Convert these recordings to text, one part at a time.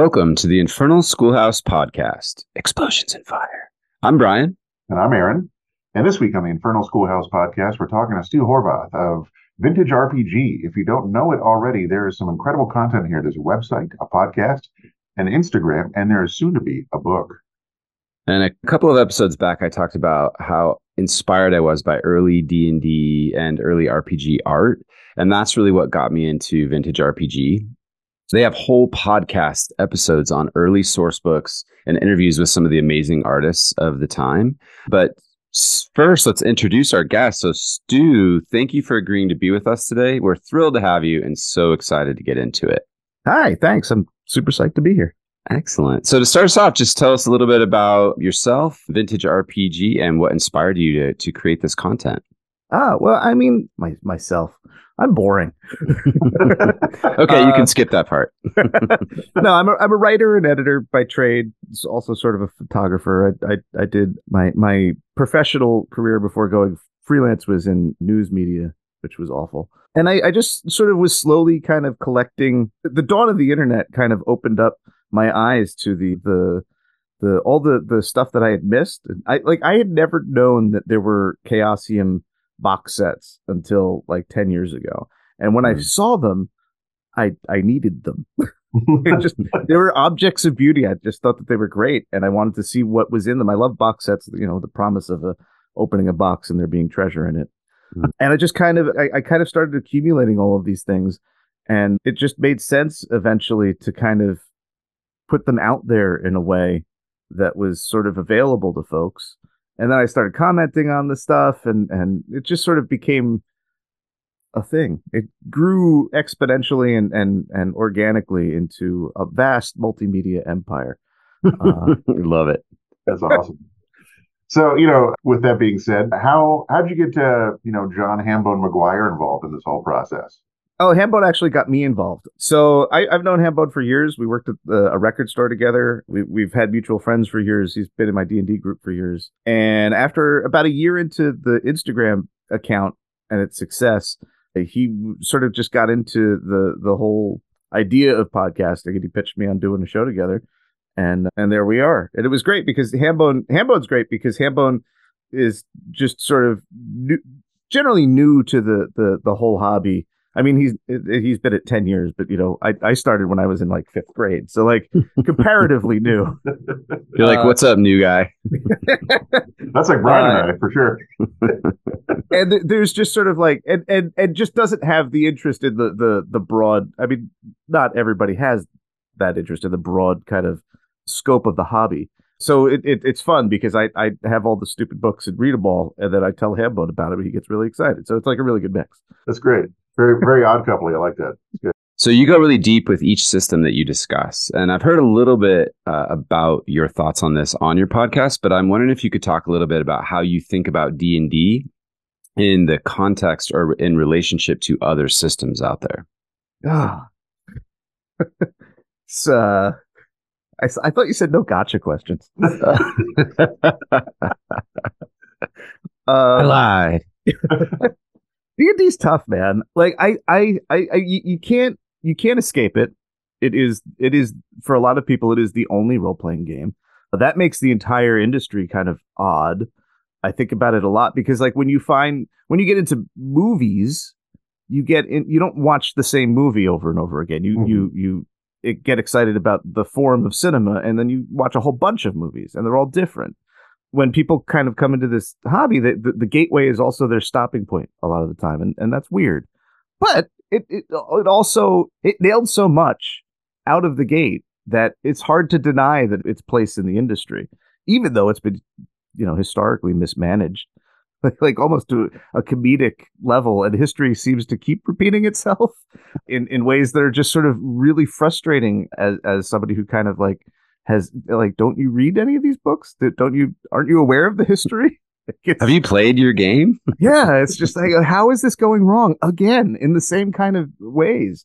Welcome to the Infernal Schoolhouse Podcast Explosions and Fire. I'm Bryan. And I'm Aaron. And this week on the Infernal Schoolhouse Podcast, we're talking to Stu Horvath of Vintage RPG. If you don't know it already, there is some incredible content here. There's a website, a podcast, an Instagram, and there is soon to be a book. And a couple of episodes back, I talked about how inspired I was by early D and D and early RPG art, and that's really what got me into vintage RPG. So they have whole podcast episodes on early source books and interviews with some of the amazing artists of the time. But first, let's introduce our guest. So, Stu, thank you for agreeing to be with us today. We're thrilled to have you and so excited to get into it. Hi, thanks. I'm super psyched to be here. Excellent. So to start us off, just tell us a little bit about yourself, Vintage RPG, and what inspired you to to create this content. Ah, well, I mean, my myself. I'm boring. okay, you can uh, skip that part. no, I'm a, I'm a writer and editor by trade. It's also sort of a photographer. I, I I did my my professional career before going freelance was in news media, which was awful. And I, I just sort of was slowly kind of collecting. The dawn of the internet kind of opened up my eyes to the the the all the the stuff that I had missed. I like I had never known that there were Chaosium box sets until like 10 years ago. And when mm. I hmm. saw them, I I needed them. just they were objects of beauty. I just thought that they were great and I wanted to see what was in them. I love box sets, you know, the promise of a opening a box and there being treasure in it. Mm. And I just kind of I, I kind of started accumulating all of these things and it just made sense eventually to kind of put them out there in a way that was sort of available to folks and then I started commenting on the stuff, and and it just sort of became a thing. It grew exponentially and and and organically into a vast multimedia empire. Uh, Love it. That's awesome. so you know, with that being said, how how did you get to you know John Hambone McGuire involved in this whole process? Oh, Hambone actually got me involved. So I, have known Hambone for years. We worked at the, a record store together. We, we've had mutual friends for years. He's been in my D and D group for years. And after about a year into the Instagram account and its success, eh, he sort of just got into the the whole idea of podcasting, and he pitched me on doing a show together. And and there we are. And it was great because Hambone Hambone's great because Hambone is just sort of new, generally new to the the the whole hobby I mean, he's he's been at ten years, but you know, I, I started when I was in like fifth grade, so like comparatively new. You're like, uh, "What's up, new guy?" That's like Bryan uh, and I for sure. and th- there's just sort of like, and and and just doesn't have the interest in the the the broad. I mean, not everybody has that interest in the broad kind of scope of the hobby. So it, it it's fun because I I have all the stupid books and read them all, and then I tell Hambone about it, and he gets really excited. So it's like a really good mix. That's great. Very, very odd couple. I like that. It's good. So you go really deep with each system that you discuss, and I've heard a little bit uh, about your thoughts on this on your podcast. But I'm wondering if you could talk a little bit about how you think about D and D in the context or in relationship to other systems out there. Ah, it's uh, I, I thought you said no gotcha questions. uh, I lied. D&D's tough, man. Like I, I, I, I you, you can't, you can't escape it. It is, it is for a lot of people, it is the only role playing game. But that makes the entire industry kind of odd. I think about it a lot because, like, when you find when you get into movies, you get in, you don't watch the same movie over and over again. You, mm-hmm. you, you get excited about the form of cinema, and then you watch a whole bunch of movies, and they're all different when people kind of come into this hobby, the, the, the, gateway is also their stopping point a lot of the time, and, and that's weird. But it, it it also it nailed so much out of the gate that it's hard to deny that its place in the industry, even though it's been you know historically mismanaged, like, like almost to a comedic level, and history seems to keep repeating itself in in ways that are just sort of really frustrating as as somebody who kind of like has like don't you read any of these books? Don't you aren't you aware of the history? Have you played your game? Yeah it's just like uh, how is this going wrong? Again in the same kind of ways.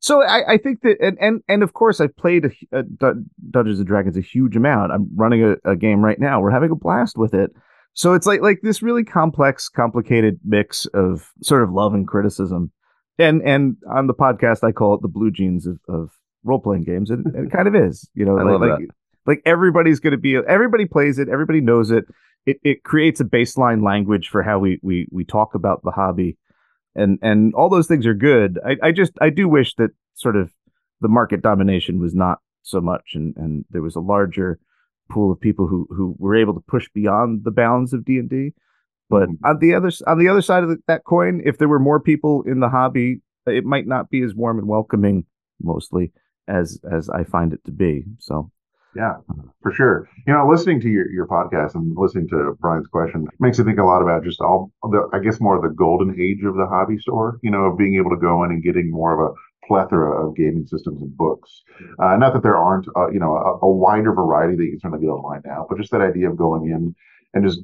So i, I think that and, and and of course i've played a, a uh, dungeons and dragons a huge amount. I'm running a, a game right now. We're having a blast with it. So it's like like this really complex complicated mix of sort of love and criticism. And and on the podcast i call it the blue jeans of, of role playing games, and, and, it kind of is. You know, I like love like, that. like everybody's going to be everybody plays it, everybody knows it. It it creates a baseline language for how we we we talk about the hobby, and and all those things are good. I I just I do wish that sort of the market domination was not so much, and and there was a larger pool of people who who were able to push beyond the bounds of D and D. But Mhm. on the other on the other side of the, that coin, if there were more people in the hobby, it might not be as warm and welcoming, mostly as as I find it to be. So Yeah, for sure. You know, listening to your, your podcast and listening to Bryan's question makes me think a lot about just all the, I guess, more of the golden age of the hobby store, you know, of being able to go in and getting more of a plethora of gaming systems and books. Uh, not that there aren't, uh, you know, a, a wider variety that you can certainly get online now, but just that idea of going in and just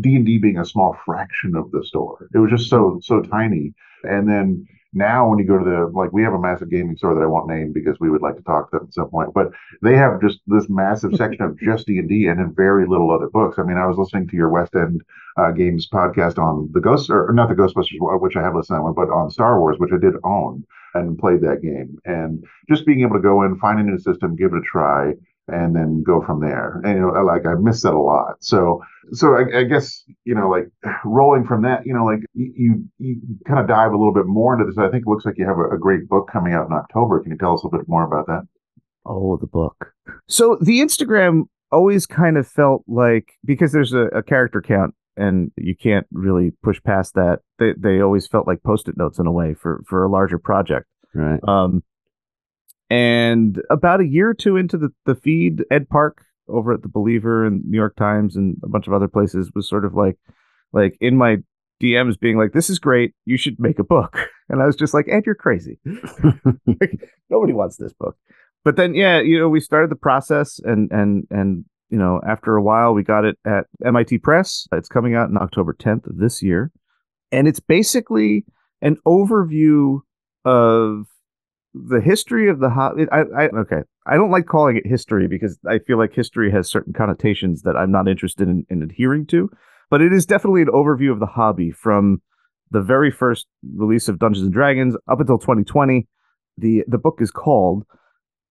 D and D being a small fraction of the store. It was just so so tiny. And then now when you go to the like we have a massive gaming store that I won't name because we would like to talk to them at some point, but they have just this massive section of just D and D and then very little other books. I mean, I was listening to your West End uh, Games podcast on the Ghost or not the Ghostbusters, which I have listened to one, but on Star Wars, which I did own and played that game, and just being able to go in, find a new system, give it a try, and then go from there. And you know, like I miss that a lot. So, so I, I guess you know, like rolling from that, you know, like you you, kind of dive a little bit more into this. I think it looks like you have a, a great book coming out in October. Can you tell us a little bit more about that? Oh, the book. So the Instagram always kind of felt like because there's a, a character count and you can't really push past that. They they always felt like post-it notes in a way for for a larger project. Right. Um, and about a year or two into the the feed, Ed Park over at the Believer and New York Times and a bunch of other places was sort of like like in my DMs being like, "This is great. You should make a book." And I was just like, "Ed, you're crazy. like, nobody wants this book." But then, yeah, you know, we started the process, and and and you know, after a while, we got it at MIT Press. It's coming out in October 10th of this year, and it's basically an overview of the history of the hobby. I, I okay. I don't like calling it history because I feel like history has certain connotations that I'm not interested in, in adhering to. But it is definitely an overview of the hobby from the very first release of Dungeons and Dragons up until 2020. The the book is called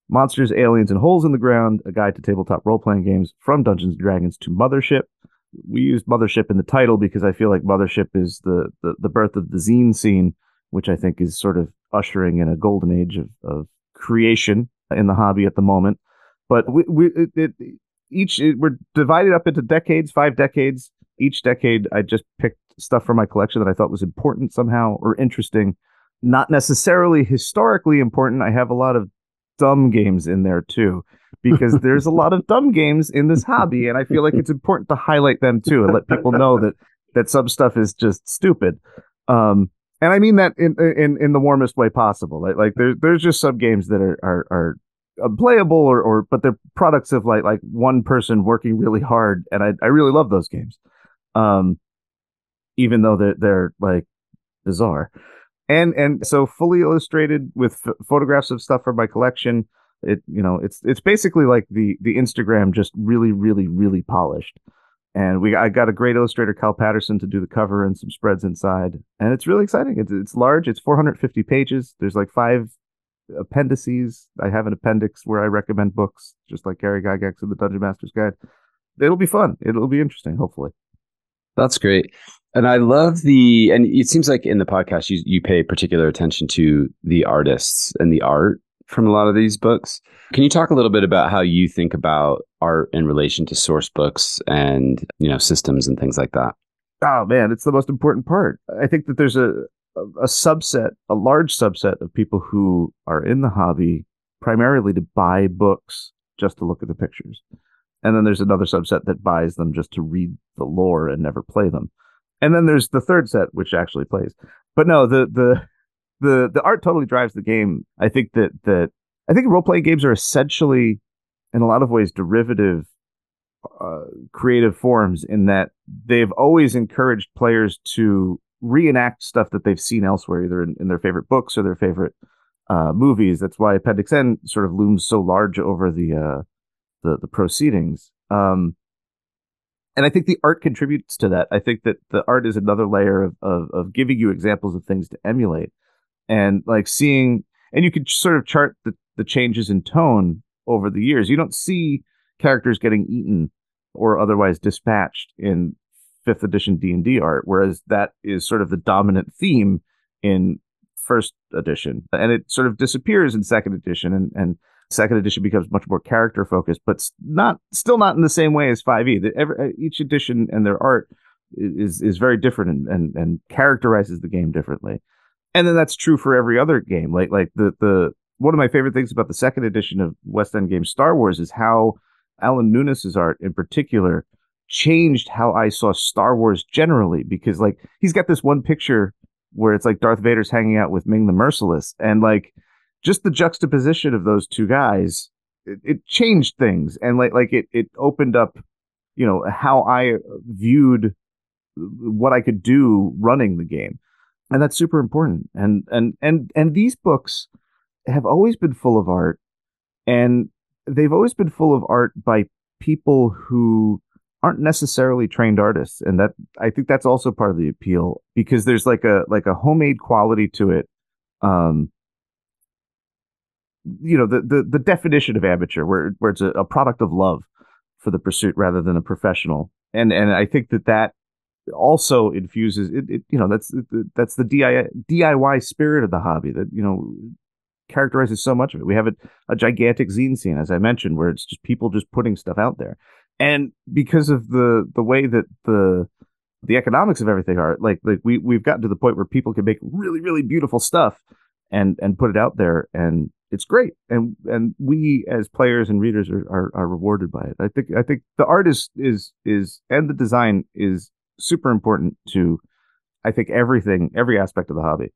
Monsters, Aliens, and Holes in the Ground: A Guide to Tabletop Role Playing Games from Dungeons and Dragons to Mothership. We used Mothership in the title because I feel like Mothership is the the, the birth of the zine scene, which I think is sort of ushering in a golden age of, of creation in the hobby at the moment. But we, we it, it, each it, we're divided up into decades, five decades. Each decade, I just picked stuff from my collection that I thought was important somehow or interesting, not necessarily historically important. I have a lot of dumb games in there too, because there's a lot of dumb games in this hobby, and I feel like it's important to highlight them too and let people know that that some stuff is just stupid. Um, and I mean that in in in the warmest way possible. Like like there's there's just some games that are are are playable or or but they're products of like like one person working really hard, and I I really love those games. Um, even though they're they're like bizarre, and and so fully illustrated with f- photographs of stuff from my collection. It you know it's it's basically like the the Instagram just really really really polished and we I got a great illustrator, Cal Patterson, to do the cover and some spreads inside, and it's really exciting. It's it's large. It's 450 pages. There's like five appendices. I have an appendix where I recommend books, just like Gary Gygax in the Dungeon Master's Guide. It'll be fun. It'll be interesting. Hopefully. That's great. And I love the, and it seems like in the podcast, you, you pay particular attention to the artists and the art from a lot of these books. Can you talk a little bit about how you think about art in relation to source books and, you know, systems and things like that? Oh man, it's the most important part. I think that there's a a subset, a large subset of people who are in the hobby primarily to buy books just to look at the pictures. And then there's another subset that buys them just to read the lore and never play them. And then there's the third set which actually plays. But no, the the the the art totally drives the game. I think that that I think role playing games are essentially in a lot of ways derivative uh, creative forms in that they've always encouraged players to reenact stuff that they've seen elsewhere, either in, in their favorite books or their favorite uh, movies. That's why Appendix N sort of looms so large over the uh, the, the proceedings. Um, and I think the art contributes to that. I think that the art is another layer of, of, of giving you examples of things to emulate, and like seeing and you could sort of chart the, the changes in tone over the years. You don't see characters getting eaten or otherwise dispatched in fifth edition D&D art, whereas that is sort of the dominant theme in first edition. And it sort of disappears in second edition and, and second edition becomes much more character focused, but not still not in the same way as 5e. The, every, uh, each edition and their art is is very different and, and, and characterizes the game differently. And then that's true for every other game. Like like the the one of my favorite things about the second edition of West End Games Star Wars is how Allen Nunis's art in particular changed how I saw Star Wars generally because like he's got this one picture where it's like Darth Vader's hanging out with Ming the Merciless and like just the juxtaposition of those two guys it, it changed things and like like it it opened up you know how I viewed what I could do running the game. And that's super important. And and and and these books have always been full of art and they've always been full of art by people who aren't necessarily trained artists and that i think that's also part of the appeal because there's like a like a homemade quality to it um you know the the, the definition of amateur where where it's a, a product of love for the pursuit rather than a professional and and i think that that also infuses it, it you know that's that's the DIY spirit of the hobby that you know characterizes so much of it. We have a, a gigantic zine scene, as I mentioned, where it's just people just putting stuff out there, and because of the the way that the the economics of everything are, like like we we've gotten to the point where people can make really really beautiful stuff and and put it out there, and it's great, and and we as players and readers are, are, are rewarded by it. I think I think the art is is is and the design is super important to I think everything, every aspect of the hobby.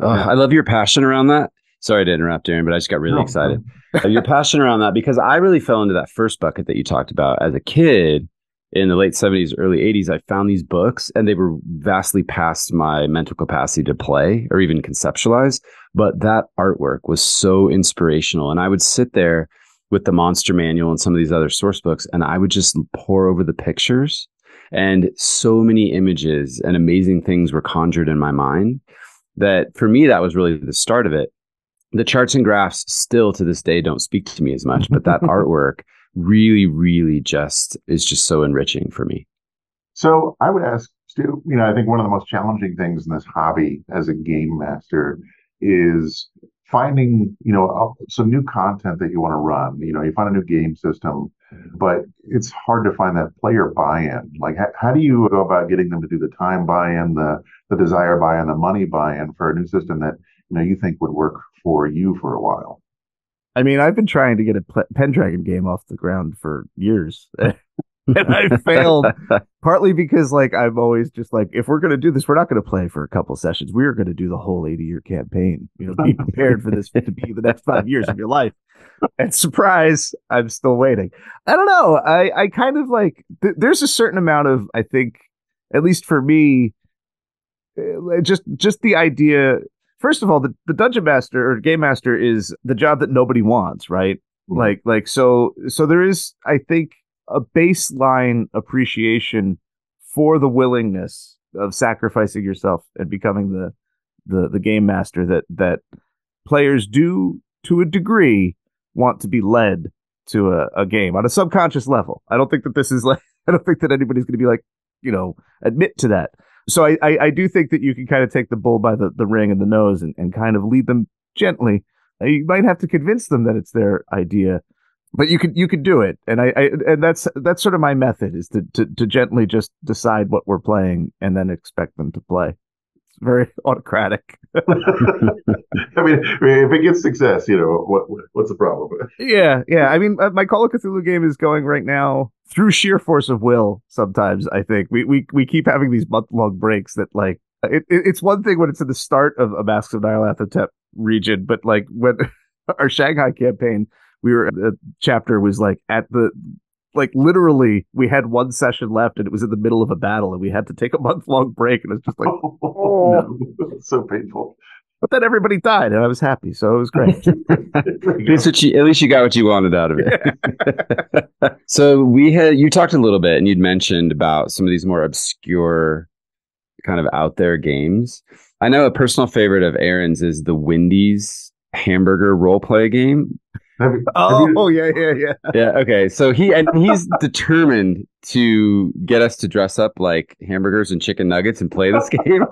Oh, I love your passion around that. Sorry to interrupt, Aaron, but I just got really no, excited. Your passion around that because I really fell into that first bucket that you talked about as a kid in the late 70s, early 80s. I found these books and they were vastly past my mental capacity to play or even conceptualize. But that artwork was so inspirational. And I would sit there with the Monster Manual and some of these other source books, and I would just pour over the pictures and so many images and amazing things were conjured in my mind that for me, that was really the start of it. The charts and graphs still to this day don't speak to me as much, but that artwork really, really just is just so enriching for me. So I would ask Stu, you know, I think one of the most challenging things in this hobby as a game master is finding, you know, uh, some new content that you want to run. You know, you find a new game system but it's hard to find that player buy-in. Like, how, how do you go about getting them to do the time buy-in, the the desire buy-in, the money buy-in for a new system that you know you think would work for you for a while? I mean, I've been trying to get a Pendragon game off the ground for years. and I failed partly because like I'm always just like if we're gonna do this, we're not gonna play for a couple sessions. We are gonna do the whole 80 year campaign. You know, be prepared for this to be the next five years of your life. And surprise, I'm still waiting. I don't know. I I kind of like th- there's a certain amount of I think at least for me, uh, just just the idea. First of all, the, the dungeon master or game master is the job that nobody wants, right? Mm-hmm. Like like so so there is I think a baseline appreciation for the willingness of sacrificing yourself and becoming the the the game master that that players do to a degree want to be led to a, a game on a subconscious level. I don't think that this is like I don't think that anybody's going to be like you know admit to that. So I, I, I do think that you can kind of take the bull by the, the ring and the nose and, and kind of lead them gently. You might have to convince them that it's their idea, but you could you could do it. And I, I, and that's that's sort of my method is to, to to gently just decide what we're playing and then expect them to play. It's very autocratic. I mean if it gets success you know what what's the problem? Yeah yeah. I mean uh, my call of cthulhu game is going right now through sheer force of will sometimes i think we we, we keep having these month-long breaks that like it, it, it's one thing when it's in the start of a masks of nyarlathotep region but like when our shanghai campaign we were the chapter was like at the like literally we had one session left and it was in the middle of a battle and we had to take a month long break and it's just like oh, oh. No. so painful but then everybody died and i was happy so it was great at, least you, at least you got what you wanted out of it yeah. so we had you talked a little bit and you'd mentioned about some of these more obscure kind of out there games i know a personal favorite of aaron's is the Wendy's hamburger role play game. Have you- Oh, you- oh yeah, yeah, yeah. Yeah. Okay. So he and he's determined to get us to dress up like hamburgers and chicken nuggets and play this game.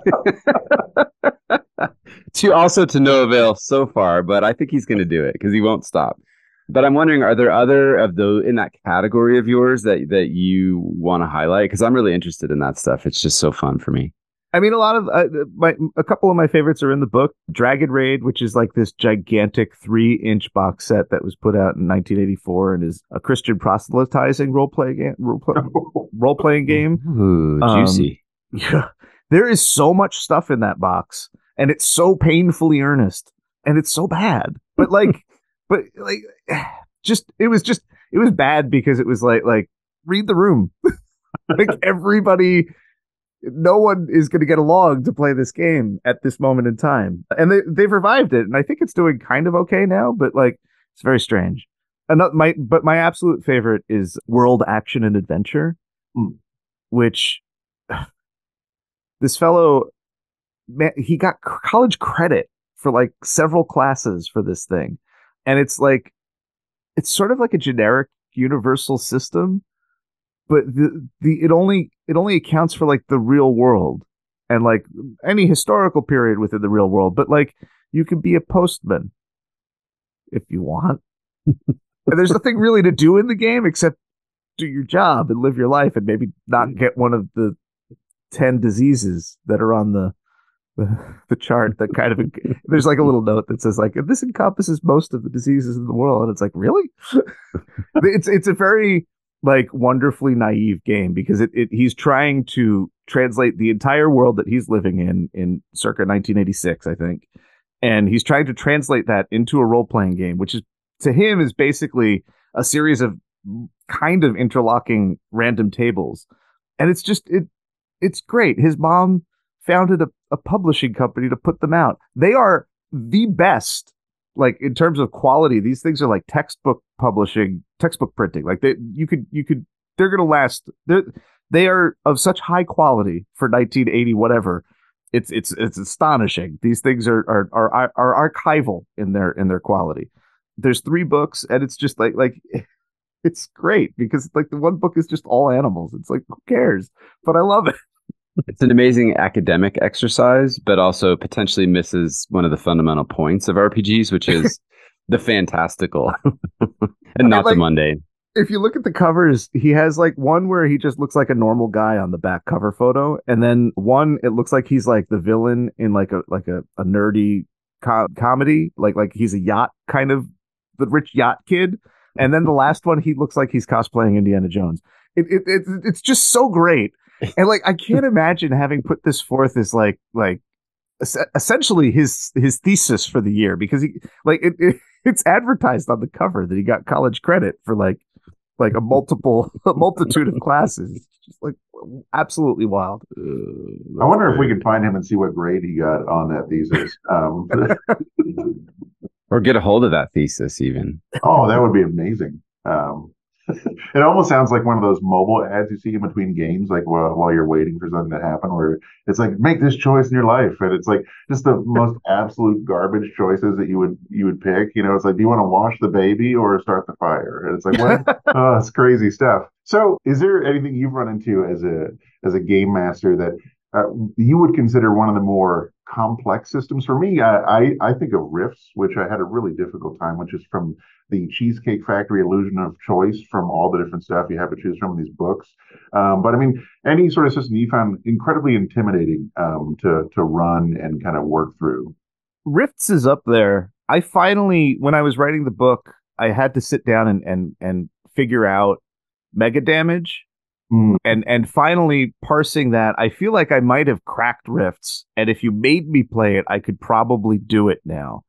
To also to no avail so far, but I think he's going to do it because he won't stop. But I'm wondering, are there other of those in that category of yours that that you want to highlight? Because I'm really interested in that stuff. It's just so fun for me. I mean, a lot of uh, my a couple of my favorites are in the book. Dragon Raid, which is like this gigantic three inch box set that was put out in 1984 and is a Christian proselytizing role-play game, role-playing game. Ooh, Um, juicy. Yeah, there is so much stuff in that box, and it's so painfully earnest, and it's so bad. But like, but like, just it was just it was bad because it was like like read the room, like everybody. No one is going to get along to play this game at this moment in time, and they they've revived it, and I think it's doing kind of okay now. But like, it's very strange. Another my but my absolute favorite is World Action and Adventure, Hmm. which this fellow he got college credit for like several classes for this thing. And it's like it's sort of like a generic universal system but the the it only it only accounts for like the real world and like any historical period within the real world but like you can be a postman if you want. And there's nothing really to do in the game except do your job and live your life and maybe not get one of the 10 diseases that are on the the, the chart that kind of there's like a little note that says like this encompasses most of the diseases in the world. And it's like really? It's it's a very like wonderfully naive game because it, it he's trying to translate the entire world that he's living in in circa 1986 i think and he's trying to translate that into a role-playing game which is to him is basically a series of kind of interlocking random tables and it's just it it's great. His mom founded a, a publishing company to put them out. They are the best like in terms of quality. These things are like textbook publishing textbook printing. Like they you could you could they're gonna last. They're they are of such high quality for 1980 whatever. It's it's it's astonishing. These things are are are, are archival in their in their quality. There's three books and it's just like like it's great because like the one book is just all animals. It's like who cares? But i love it It's an amazing academic exercise, but also potentially misses one of the fundamental points of RPGs, which is the fantastical and not like- the mundane. if you look at the covers, he has like one where he just looks like a normal guy on the back cover photo, and then one it looks like he's like the villain in like a like a, a nerdy co- comedy, like like he's a yacht kind of the rich yacht kid, and then the last one he looks like he's cosplaying Indiana Jones. It, it, it it's just so great, and like I can't imagine having put this forth as like like es- essentially his his thesis for the year because he like it, it it's advertised on the cover that he got college credit for like like a multiple a multitude of classes. It's just like absolutely wild. I wonder if we could find him and see what grade he got on that thesis. Um, or get a hold of that thesis, even. oh, that would be amazing. Um, it almost sounds like one of those mobile ads you see in between games, like while, while you're waiting for something to happen, where it's like make this choice in your life, and it's like just the most absolute garbage choices that you would you would pick. You know, it's like, do you want to wash the baby or start the fire? And it's like, what? oh, it's crazy stuff. So, is there anything you've run into as a as a game master that uh, you would consider one of the more complex systems? For me, I, I I think of Rifts, which I had a really difficult time, which is from the Cheesecake Factory illusion of choice from all the different stuff you have to choose from in these books. Um, but I mean, any sort of system you found incredibly intimidating um, to to run and kind of work through. Rifts is up there. I finally, when I was writing the book, I had to sit down and and and figure out mega damage. Mm. And and finally parsing that, I feel like I might have cracked rifts. And if you made me play it, I could probably do it now.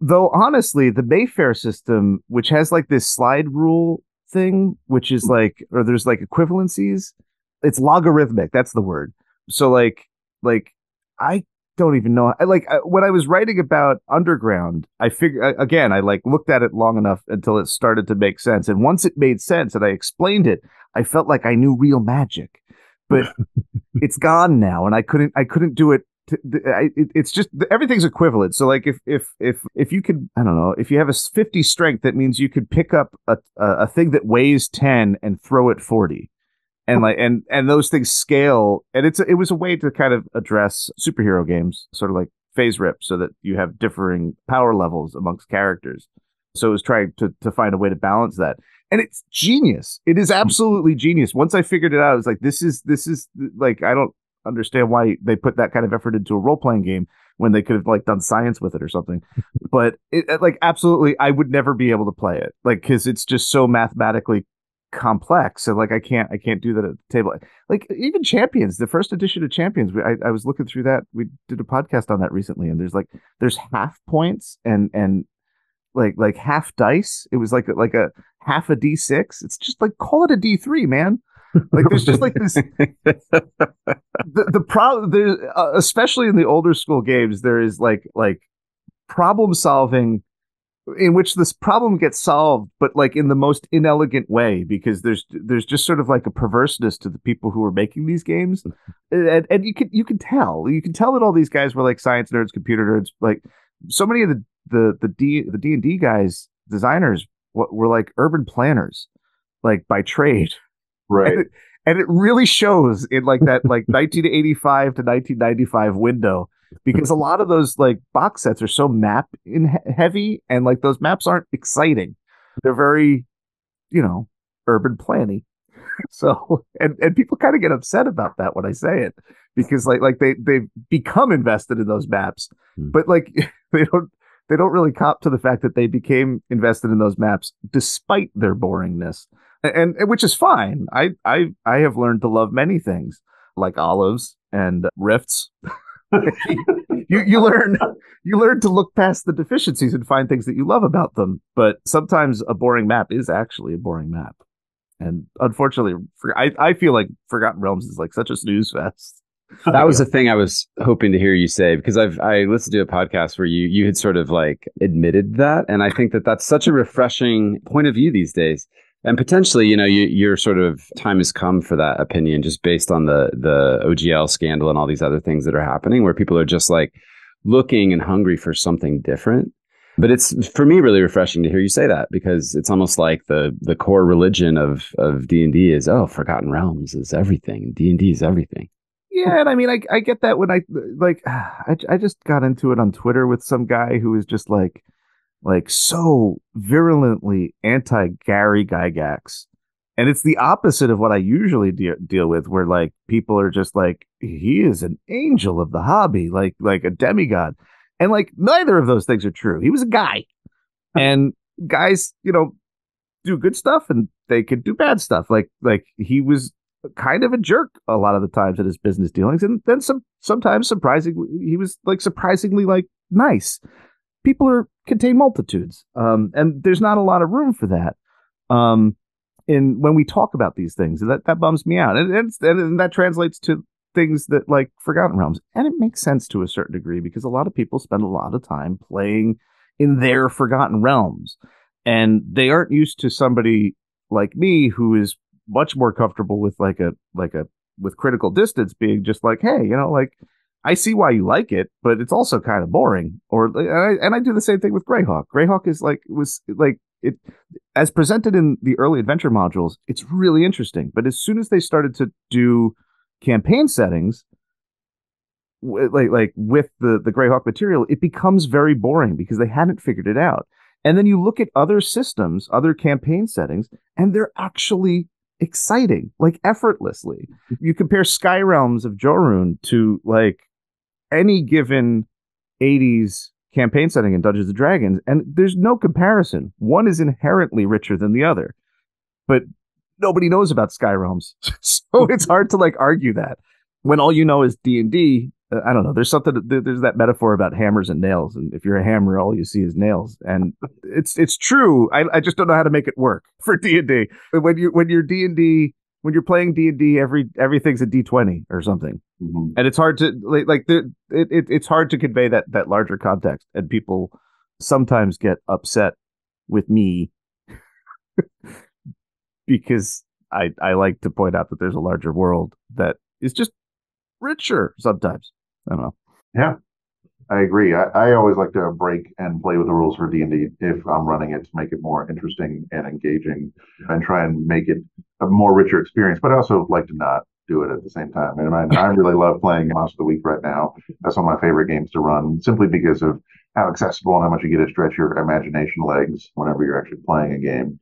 Though honestly, the Mayfair system, which has like this slide rule thing, which is like, or there's like equivalencies, it's logarithmic. That's the word. So like, like I don't even know. I like I, when I was writing about Underground, I figure again, I like looked at it long enough until it started to make sense. And once it made sense and I explained it, I felt like I knew real magic. But it's gone now, and I couldn't I couldn't do it t- th- I, it, it's just everything's equivalent. So like if if if if you could I don't know if you have a 50 strength that means you could pick up a a, a thing that weighs 10 and throw it 40 and like and and those things scale and it's it was a way to kind of address superhero games sort of like FASERIP, so that you have differing power levels amongst characters so it was trying to to find a way to balance that and it's genius. It is absolutely genius. Once i figured it out i was like this is this is like i don't understand why they put that kind of effort into a role-playing game when they could have like done science with it or something. But it like absolutely i would never be able to play it like because it's just so mathematically complex. So like i can't i can't do that at the table. Like even champions the first edition of champions I, I was looking through that. We did a podcast on that recently and there's like there's half points and and like like half dice. It was like like a half a d6 it's just like call it a d3 man. Like there's just like this the, the problem there uh, especially in the older school games there is like like problem solving in which this problem gets solved but like in the most inelegant way because there's there's just sort of like a perverseness to the people who are making these games. And, and you can you can tell. You can tell that all these guys were like science nerds computer nerds like so many of the the the D the D and D guys designers were like urban planners like by trade. Right. And it, and it really shows in like that like 1985 to 1995 window because a lot of those like box sets are so map in he- heavy and like those maps aren't exciting. They're very you know urban planning so and and people kind of get upset about that when i say it because like like they they become invested in those maps Hmm. but like they don't they don't really cop to the fact that they became invested in those maps despite their boringness. And, and which is fine. I i i have learned to love many things like olives and rifts. You you learn you learn to look past the deficiencies and find things that you love about them but sometimes a boring map is actually a boring map. And unfortunately for, I, I feel like forgotten realms is like such a snooze fest that was the thing I was hoping to hear you say because I've I listened to a podcast where you you had sort of like admitted that, and I think that that's such a refreshing point of view these days. And potentially, you know, you, your sort of time has come for that opinion, just based on the the OGL scandal and all these other things that are happening, where people are just like looking and hungry for something different. But it's for me really refreshing to hear you say that because it's almost like the the core religion of of D and D is oh, Forgotten Realms is everything, D and D is everything. Yeah, and I mean, I I get that when I like, I I just got into it on Twitter with some guy who was just like, like so virulently anti Gary Gygax, and it's the opposite of what I usually de- deal with, where like people are just like, he is an angel of the hobby, like like a demigod, and like neither of those things are true. He was a guy, and guys, you know, do good stuff and they could do bad stuff. Like like he was kind of a jerk a lot of the times in his business dealings and then some sometimes surprisingly he was like surprisingly like nice. People are contain multitudes um and there's not a lot of room for that um in when we talk about these things that that bums me out and and, and that translates to things that like forgotten realms and it makes sense to a certain degree because a lot of people spend a lot of time playing in their forgotten realms and they aren't used to somebody like me who is much more comfortable with like a like a with critical distance being just like hey you know like i see why you like it but it's also kind of boring. Or and I, and I do the same thing with greyhawk. Greyhawk is like was like it as presented in the early adventure modules it's really interesting but as soon as they started to do campaign settings like like with the the greyhawk material it becomes very boring because they hadn't figured it out. And then you look at other systems other campaign settings and they're actually exciting, like effortlessly. You compare Sky Realms of Jorune to like any given 80s campaign setting in Dungeons and Dragons, and there's no comparison. One is inherently richer than the other, but nobody knows about Sky Realms, so it's hard to like argue that when all you know is D and D. uh, I don't know. There's something. There's that metaphor about hammers and nails, and if you're a hammer, all you see is nails, and it's it's true. I, I just don't know how to make it work for D and D. When you when you're D and D when you're playing D and D, every everything's a D twenty or something, Mhm. and it's hard to like, like the, it, it it's hard to convey that that larger context, and people sometimes get upset with me because I I like to point out that there's a larger world that is just richer sometimes. I don't know. Yeah, I agree. I, I always like to break and play with the rules for D and D if I'm running it to make it more interesting and engaging, and try and make it a more richer experience. But I also like to not do it at the same time. And I, I really love playing Monster of the Week right now. That's one of my favorite games to run, simply because of how accessible and how much you get to stretch your imagination legs whenever you're actually playing a game.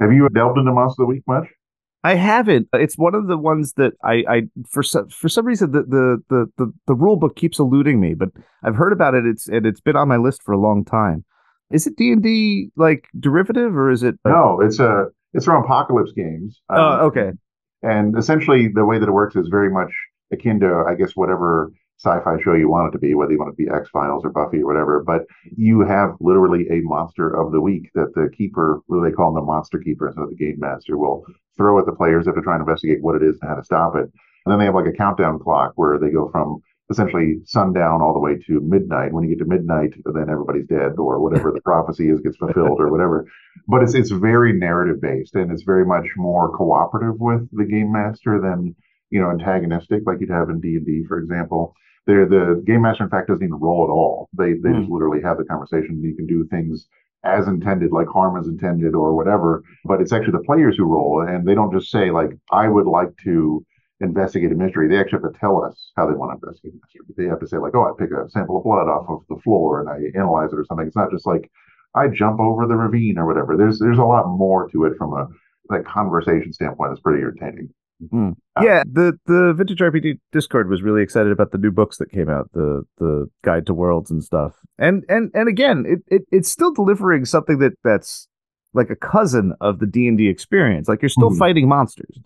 Have you delved into Monster of the Week much? I haven't. It's one of the ones that I, I for some for some reason the, the the the the rule book keeps eluding me, but I've heard about it. It's and it's been on my list for a long time. Is it D and D like derivative or is it? Uh, no, it's a it's from Apocalypse Games. Oh, um, okay. And essentially, the way that it works is very much akin to, I guess, whatever sci-fi show you want it to be, whether you want it to be X Files or Buffy or whatever. But you have literally a monster of the week that the keeper, what they call them, the monster keeper instead of the game master, will throw at the players if they're trying to investigate what it is and how to stop it. And then they have like a countdown clock where they go from essentially sundown all the way to midnight. When you get to midnight, then everybody's dead or whatever the prophecy is gets fulfilled or whatever. But it's it's very narrative based and it's very much more cooperative with the game master than you know antagonistic like you'd have in D and D, for example. There, the game master, in fact, doesn't even roll at all. They they mm. just literally have the conversation. You can do things as intended, like harm is intended, or whatever. But it's actually the players who roll, and they don't just say like, "I would like to investigate a mystery." They actually have to tell us how they want to investigate a mystery. They have to say like, "Oh, I pick a sample of blood off of the floor and I analyze it or something." It's not just like I jump over the ravine or whatever. There's there's a lot more to it from a like conversation standpoint. It's pretty entertaining. Mm. Yeah, the the vintage RPG Discord was really excited about the new books that came out, the the Guide to Worlds and stuff. And and and again, it, it it's still delivering something that that's like a cousin of the D and D experience. Like you're still mm. fighting monsters,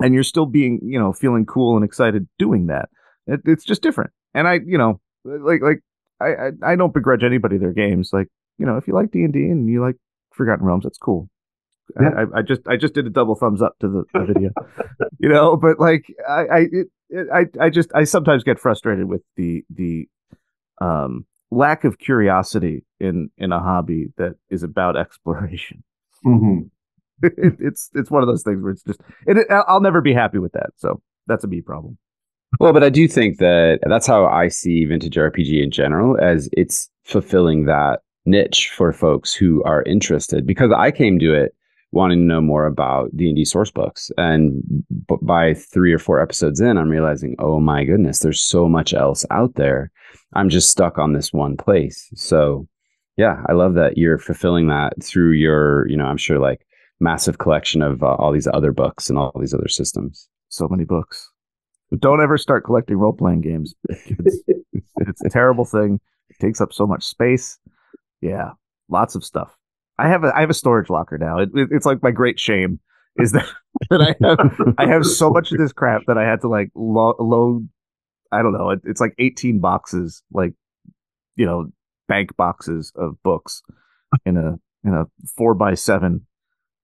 and you're still being you know feeling cool and excited doing that. It, it's just different. And I you know like like I, I I don't begrudge anybody their games. Like you know if you like D and D and you like Forgotten Realms, that's cool. Yeah. I, I, just I just did a double thumbs up to the, the video, you know. But like I I, it, it, I I just I sometimes get frustrated with the the um lack of curiosity in in a hobby that is about exploration. Mm-hmm. it, it's it's one of those things where it's just it, I'll never be happy with that. So that's a me problem. Well, but I do think that that's how I see vintage RPG in general, as it's fulfilling that niche for folks who are interested. Because I came to it wanting to know more about D&D source books. And b- by three or four episodes in, I'm realizing, oh my goodness, there's so much else out there. I'm just stuck on this one place. So yeah, I love that you're fulfilling that through your, you know, I'm sure like massive collection of uh, all these other books and all these other systems. So many books. Don't ever start collecting role playing games. It's, it's a terrible thing. It takes up so much space. Yeah, lots of stuff. I have a I have a storage locker now. It, it, it's like my great shame is that that I have I have so much of this crap that I had to like lo- load. I don't know. It, it's like eighteen boxes, like you know, bank boxes of books in a in a four by seven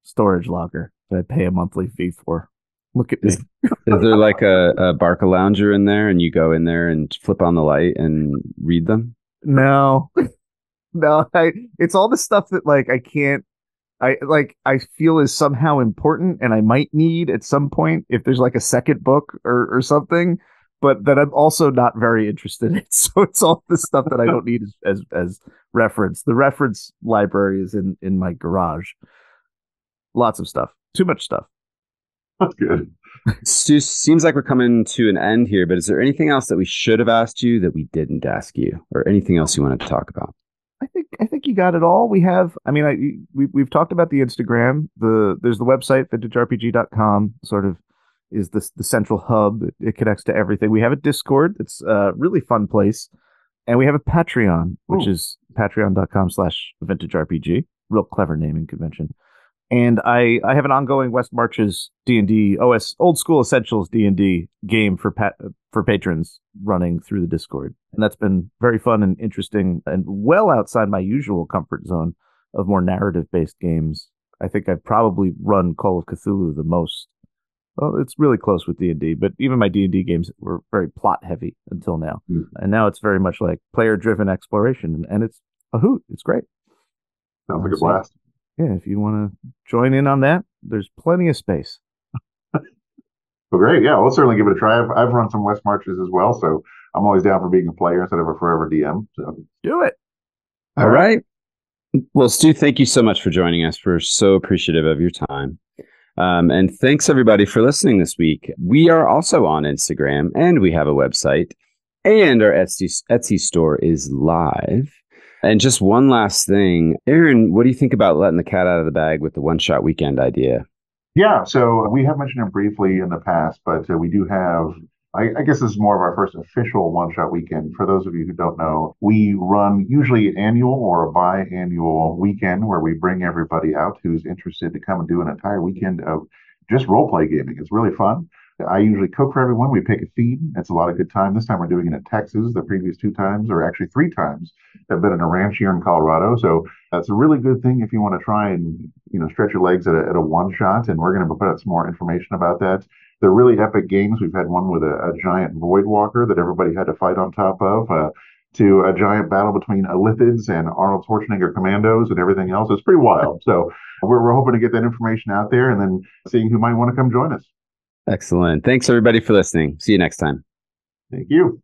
storage locker that I pay a monthly fee for. Look at is, me. is there like a, a Barca lounger in there, and you go in there and flip on the light and read them? No, no, I, it's all the stuff that like I can't I like I feel is somehow important and I might need at some point if there's like a second book or or something, but that I'm also not very interested in. So it's all the stuff that I don't need as, as as reference. The reference library is in in my garage. Lots of stuff. Too much stuff. That's good. Stu, seems like we're coming to an end here, but is there anything else that we should have asked you that we didn't ask you, or anything else you wanted to talk about? I think I think you got it all. We have, I mean, I we we've talked about the Instagram. The there's the website vintagerpg.com. Sort of is the the central hub. It, it connects to everything. We have a Discord. It's a really fun place, and we have a Patreon, which Ooh. is patreon.com/slash vintagerpg. Real clever naming convention and I I have an ongoing West Marches D and D OS old school essentials D and D game for pat, for patrons running through the Discord, and that's been very fun and interesting and well outside my usual comfort zone of more narrative based games. I think I've probably run Call of Cthulhu the most. Well, it's really close with D and D, but even my D and D games were very plot heavy until now, mm. and now it's very much like player driven exploration, and it's a hoot. It's great. Sounds like a blast yeah, if you want to join in on that, there's plenty of space. well, great. Yeah, we'll certainly give it a try. I've, I've run some West Marches as well, so I'm always down for being a player instead of a forever DM. So Do it. All right. Well, Stu, thank you so much for joining us. We're so appreciative of your time. Um, and thanks everybody for listening this week. We are also on Instagram and we have a website and our Etsy, Etsy store is live. And just one last thing, Aaron, what do you think about letting the cat out of the bag with the one shot weekend idea? Yeah, so we have mentioned it briefly in the past, but uh, we do have I, I, guess this is more of our first official one shot weekend. For those of you who don't know, we run usually an annual or a biannual weekend where we bring everybody out who's interested to come and do an entire weekend of just role play gaming. It's really fun. I usually cook for everyone. We pick a theme. It's a lot of good time. This time we're doing it in Texas. The previous two times, or actually three times, have been in a ranch here in Colorado. So that's a really good thing if you want to try and you know stretch your legs at a, at a one shot. And we're going to put out some more information about that. They're really epic games. We've had one with a, a giant void walker that everybody had to fight on top of. Uh, to a giant battle between Illithids and Arnold Schwarzenegger commandos and everything else. It's pretty wild. So we're, we're hoping to get that information out there and then seeing who might want to come join us. Excellent. Thanks everybody for listening. See you next time. Thank you.